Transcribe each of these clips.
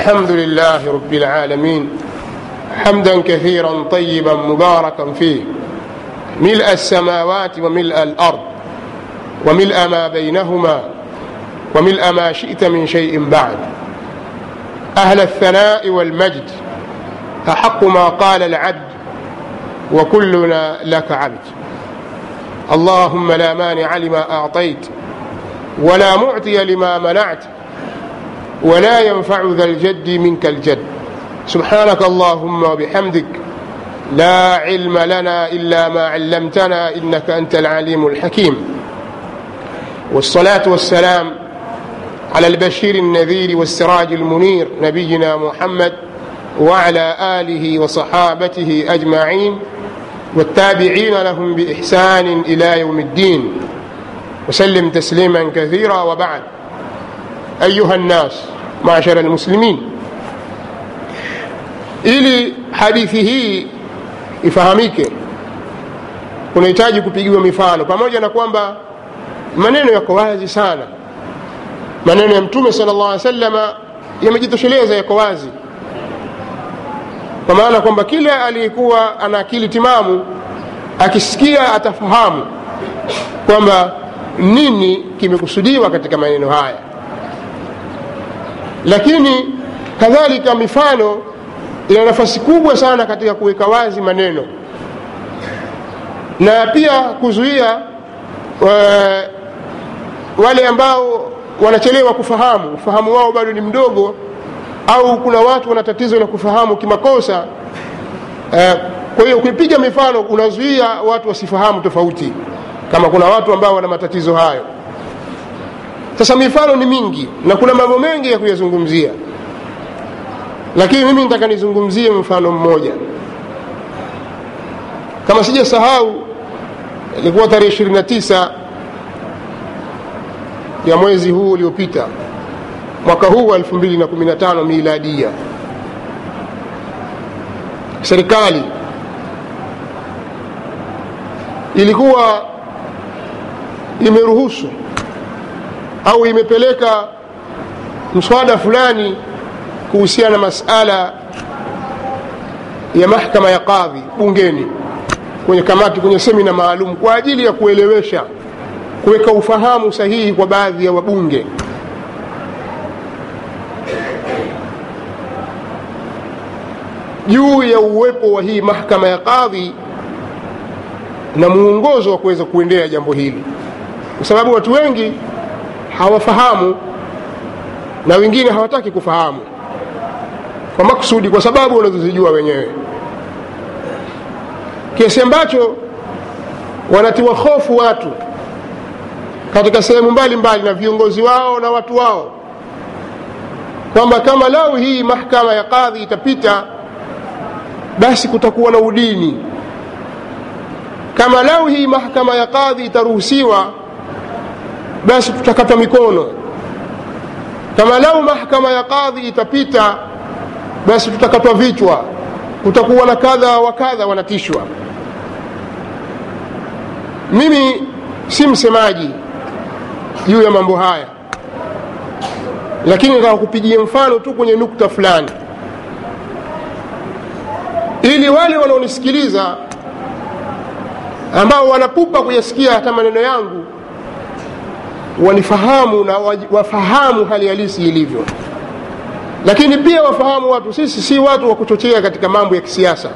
الحمد لله رب العالمين حمدا كثيرا طيبا مباركا فيه. ملء السماوات وملء الأرض وملء ما بينهما وملء ما شئت من شيء بعد. أهل الثناء والمجد أحق ما قال العبد وكلنا لك عبد. اللهم لا مانع لما أعطيت ولا معطي لما منعت. ولا ينفع ذا الجد منك الجد. سبحانك اللهم وبحمدك. لا علم لنا إلا ما علمتنا إنك أنت العليم الحكيم. والصلاة والسلام على البشير النذير والسراج المنير نبينا محمد وعلى آله وصحابته أجمعين والتابعين لهم بإحسان إلى يوم الدين. وسلم تسليما كثيرا وبعد. ayuha nnas maashara lmuslimin ili hadithi hii ifahamike unahitaji kupigiwa mifano pamoja na kwamba maneno yako wazi sana maneno ya mtume sal llah alih salama yamejitosheleza yako wazi kwa maana kwamba kila aliyekuwa ana akili timamu akisikia atafahamu kwamba nini kimekusudiwa katika maneno haya lakini kadhalika mifano ina nafasi kubwa sana katika kuweka wazi maneno. Na pia kuzuia e, wale ambao wanachelewa kufahamu. Ufahamu wao bado ni mdogo au kuna watu wana tatizo la kufahamu kimakosa e, kwa hiyo ukipiga mifano unazuia watu wasifahamu tofauti kama kuna watu ambao wana matatizo hayo sasa mifano ni mingi na kuna mambo mengi ya kuyazungumzia. Lakini mimi nitaka nizungumzie mfano mmoja. Kama sijasahau ilikuwa tarehe ishirini na tisa ya mwezi huu uliopita mwaka huu wa elfu mbili na kumi na tano miladia serikali ilikuwa imeruhusu au imepeleka mswada fulani kuhusiana na masala ya mahkama ya kadhi bungeni kwenye kamati kwenye semina maalum kwa ajili ya kuelewesha kuweka ufahamu sahihi kwa baadhi ya wabunge. Juu ya uwepo wa hii mahkama ya kadhi na muongozo wa kuweza kuendea jambo hili kwa sababu watu wengi hawafahamu na wengine hawataki kufahamu kwa makusudi kwa sababu wanazozijua wenyewe. Kiasi ambacho wanatiwa hofu watu katika sehemu mbalimbali na viongozi wao na watu wao kwamba kama lau hii mahkama ya kadhi itapita basi kutakuwa na udini. Kama lau hii mahkama ya kadhi itaruhusiwa basi tutakata mikono. Kama lau mahkama ya kadhi itapita basi tutakatwa vichwa. Kutakuwa na kadha wa kadha wanatishwa. Mimi si msemaji juu ya mambo haya. Lakini nataka mfano tu kwenye nukta fulani. Ili wale wanaonisikiliza ambao wanapupa kuyasikia hata maneno yangu wanifahamu na wafahamu hali halisi ilivyo. Lakini pia wafahamu watu sisi si watu wa kuchochea katika mambo ya kisiasa.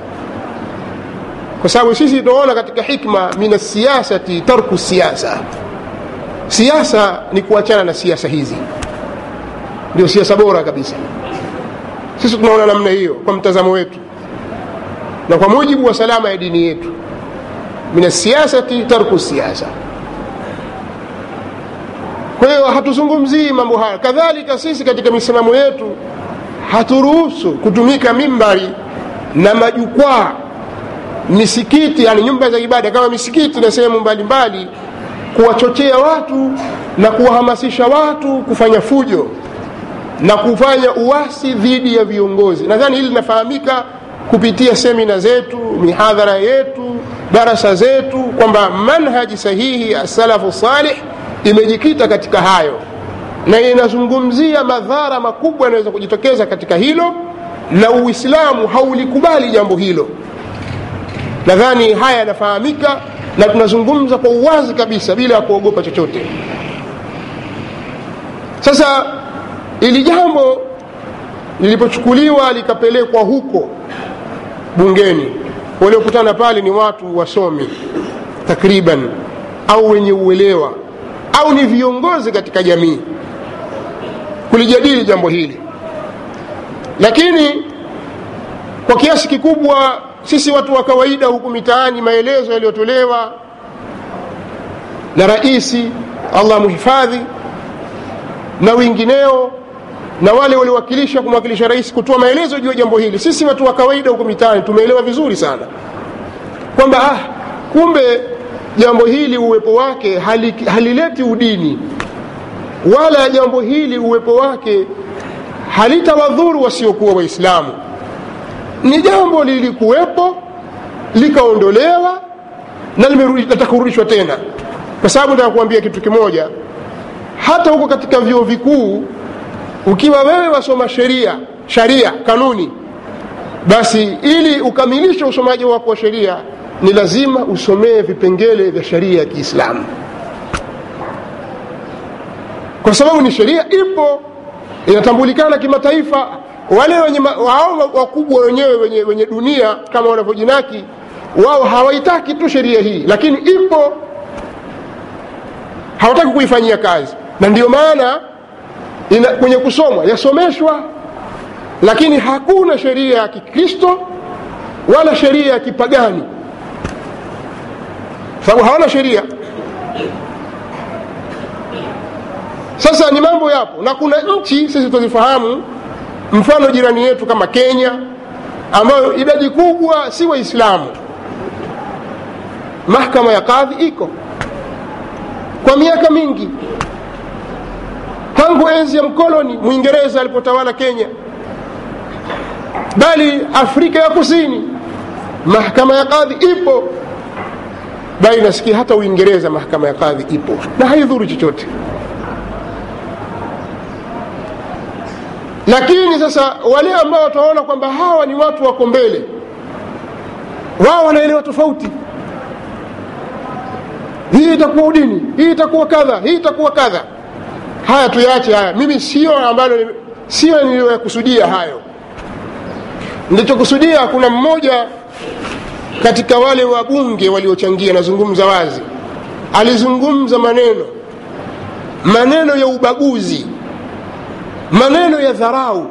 Kwa sababu sisi tunaona katika hikma min siyasati tarku siasa siasa ni kuachana na siasa hizi. Ndio siasa bora kabisa. Sisi tunaona namna hiyo kwa mtazamo wetu na kwa mujibu wa salama ya dini yetu. Min siyasati tarku siasa kwa hatuzungumzii mambo haya. Kadhalika sisi katika misimamo yetu haturuhusu kutumika mimbari na majukwaa. Misikiti yani nyumba za ibada kama misikiti na sehemu mbalimbali kuwachochea watu na kuwahamasisha watu kufanya fujo na kufanya uwasi dhidi ya viongozi. Nadhani hili linafahamika kupitia semina zetu mihadhara yetu darasa zetu kwamba manhaji sahihi asalafu salih imejikita katika hayo. Na inazungumzia madhara makubwa yanaweza kujitokeza katika hilo na uislamu haulikubali jambo hilo. Nadhani haya yanafahamika na tunazungumza kwa uwazi kabisa bila ya kuogopa chochote. Sasa ili jambo lilipochukuliwa likapelekwa huko bungeni waliokutana pale ni watu wasomi takriban au wenye uelewa au ni viongozi katika jamii kulijadili jambo hili. Lakini kwa kiasi kikubwa sisi watu wa kawaida huku mitaani maelezo yaliyotolewa na raisi allah muhifadhi na wengineo na wale waliowakilisha kumwakilisha rais kutoa maelezo juu ya jambo hili sisi watu wa kawaida huku mitaani tumeelewa vizuri sana kwamba ah, kumbe jambo hili uwepo wake halileti hali udini. Wala jambo hili uwepo wake halitawadhuru wasiokuwa waislamu. Ni jambo lilikuwepo likaondolewa na linataka tena. Kwa sababu nataka kitu kimoja. Hata huko katika vyuo vikuu ukiwa wewe wasoma sheria sharia kanuni basi ili ukamilishe usomaji wako wa sheria ni lazima usomee vipengele vya sheria ya kiislamu. Kwa sababu ni sheria ipo inatambulikana kimataifa. Wale wenye wao wakubwa wenyewe wenye, wenye dunia kama wanavyojinaki wao hawaitaki tu sheria hii lakini ipo. Hawataki kuifanyia kazi. Na ndio maana kwenye kusomwa yasomeshwa lakini hakuna sheria ya kikristo wala sheria ya kipagani sababu hawana sheria. Sasa ni mambo yapo na kuna nchi sisi tunazifahamu mfano jirani yetu kama kenya ambayo idadi kubwa si waislamu. Mahkama ya kadhi iko kwa miaka mingi. Tangu enzi ya mkoloni mwingereza alipotawala kenya. Bali afrika ya kusini mahkama ya kadhi ipo bali nasikia hata uingereza mahakama ya kadhi ipo na haidhuru chochote. Lakini sasa wale ambao wataona kwamba hawa ni watu wako mbele wao wanaelewa tofauti. Hii itakuwa udini hii itakuwa kadha hii itakuwa kadha. Haya tuyaache haya. Mimi sio ambalo sio niliyoyakusudia hayo. Nilichokusudia kuna mmoja katika wale wabunge waliochangia nazungumza wazi alizungumza maneno maneno ya ubaguzi maneno ya dharau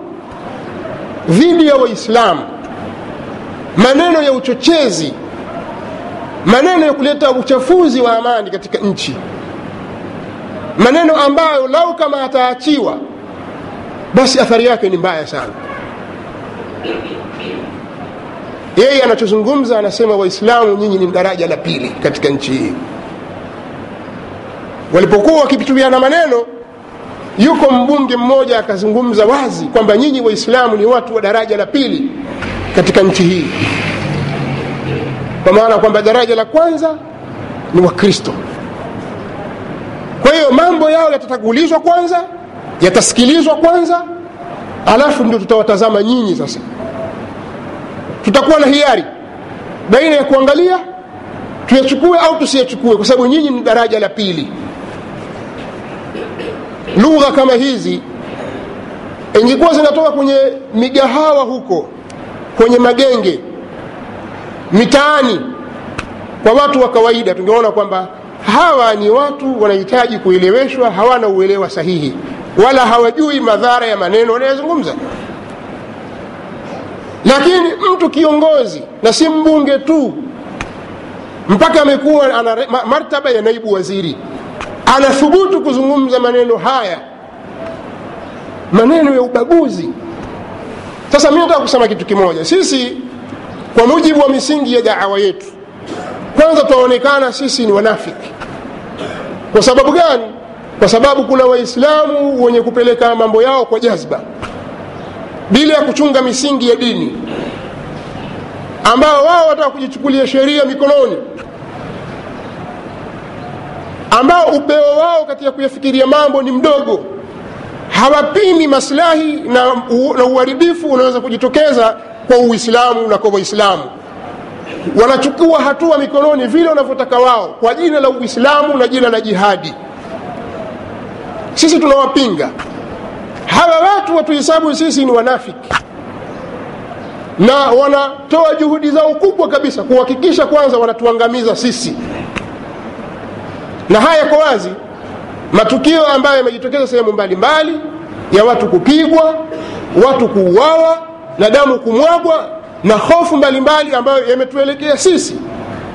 dhidi ya waislamu maneno ya uchochezi maneno ya kuleta uchafuzi wa amani katika nchi maneno ambayo lau kama ataachiwa basi athari yake ni mbaya sana yeye anachozungumza anasema waislamu nyinyi ni daraja la pili katika nchi hii. Walipokuwa wakipituliana maneno yuko mbunge mmoja akazungumza wazi kwamba nyinyi waislamu ni watu wa daraja la pili katika nchi hii. Kwa maana kwamba daraja la kwanza ni wakristo. Kwa hiyo mambo yao yatatagulizwa kwanza yatasikilizwa kwanza alafu ndio tutawatazama nyinyi sasa tutakuwa na hiari baina ya kuangalia tuyachukue au tusiyachukue kwa sababu nyinyi ni daraja la pili. Lugha kama hizi ingekuwa zinatoka kwenye migahawa huko kwenye magenge mitaani kwa watu wa kawaida tungeona kwamba hawa ni watu wanahitaji kueleweshwa hawana uelewa sahihi wala hawajui madhara ya maneno wanayozungumza lakini mtu kiongozi na si mbunge tu. Mpaka amekuwa ana martaba ya naibu waziri. Anathubutu kuzungumza maneno haya. Maneno ya ubaguzi. Sasa mi nataka kusema kitu kimoja. Sisi kwa mujibu wa misingi ya daawa yetu kwanza twaonekana sisi ni wanafiki. Kwa sababu gani? Kwa sababu kuna waislamu wenye kupeleka mambo yao kwa jazba bila ya kuchunga misingi ya dini ambao wao wataka kujichukulia sheria mikononi ambao upeo wao katika kuyafikiria mambo ni mdogo hawapimi maslahi na, na uharibifu unaweza kujitokeza kwa uislamu na kwa waislamu. Wanachukua hatua mikononi vile wanavyotaka wao kwa jina la uislamu na jina la jihadi. Sisi tunawapinga hawa watu watuhesabu sisi ni wanafiki. Na wanatoa juhudi zao kubwa kabisa kuhakikisha kwanza wanatuangamiza sisi. Na haya kwa wazi matukio ambayo yamejitokeza sehemu mbalimbali ya watu kupigwa watu kuuawa na damu kumwagwa na hofu mbalimbali ambayo yametuelekea sisi.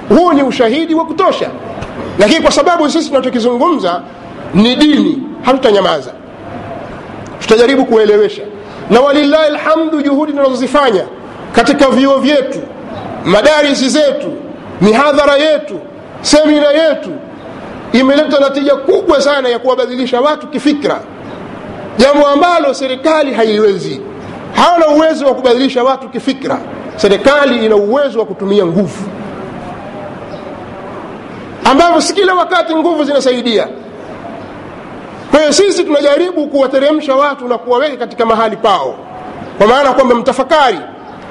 Huu ni ushahidi wa kutosha. Lakini kwa sababu sisi tunachokizungumza ni dini hatutanyamaza tutajaribu kuelewesha. Na walillahi lhamdu juhudi tunazozifanya katika vyuo vyetu madarisi zetu mihadhara yetu semina yetu imeleta natija kubwa sana ya kuwabadilisha watu kifikra. Jambo ambalo serikali haiwezi. Hawana uwezo wa kubadilisha watu kifikra. Serikali ina uwezo wa kutumia nguvu. Ambavyo si kila wakati nguvu zinasaidia kwa hiyo sisi tunajaribu kuwateremsha watu na kuwaweka katika mahali pao. Kwa maana kwamba mtafakari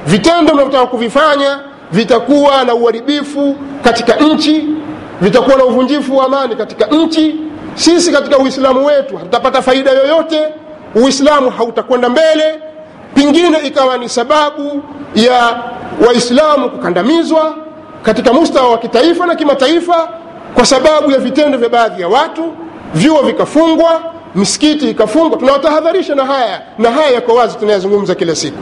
vitendo mnavyotaka kuvifanya vitakuwa na uharibifu katika nchi vitakuwa na uvunjifu wa amani katika nchi. Sisi katika uislamu wetu hatutapata faida yoyote uislamu hautakwenda mbele. Pengine ikawa ni sababu ya waislamu kukandamizwa katika mustawa wa kitaifa na kimataifa kwa sababu ya vitendo vya baadhi ya watu vyuo vikafungwa misikiti ikafungwa. Tunawatahadharisha na haya na haya yako wazi tunayazungumza kila siku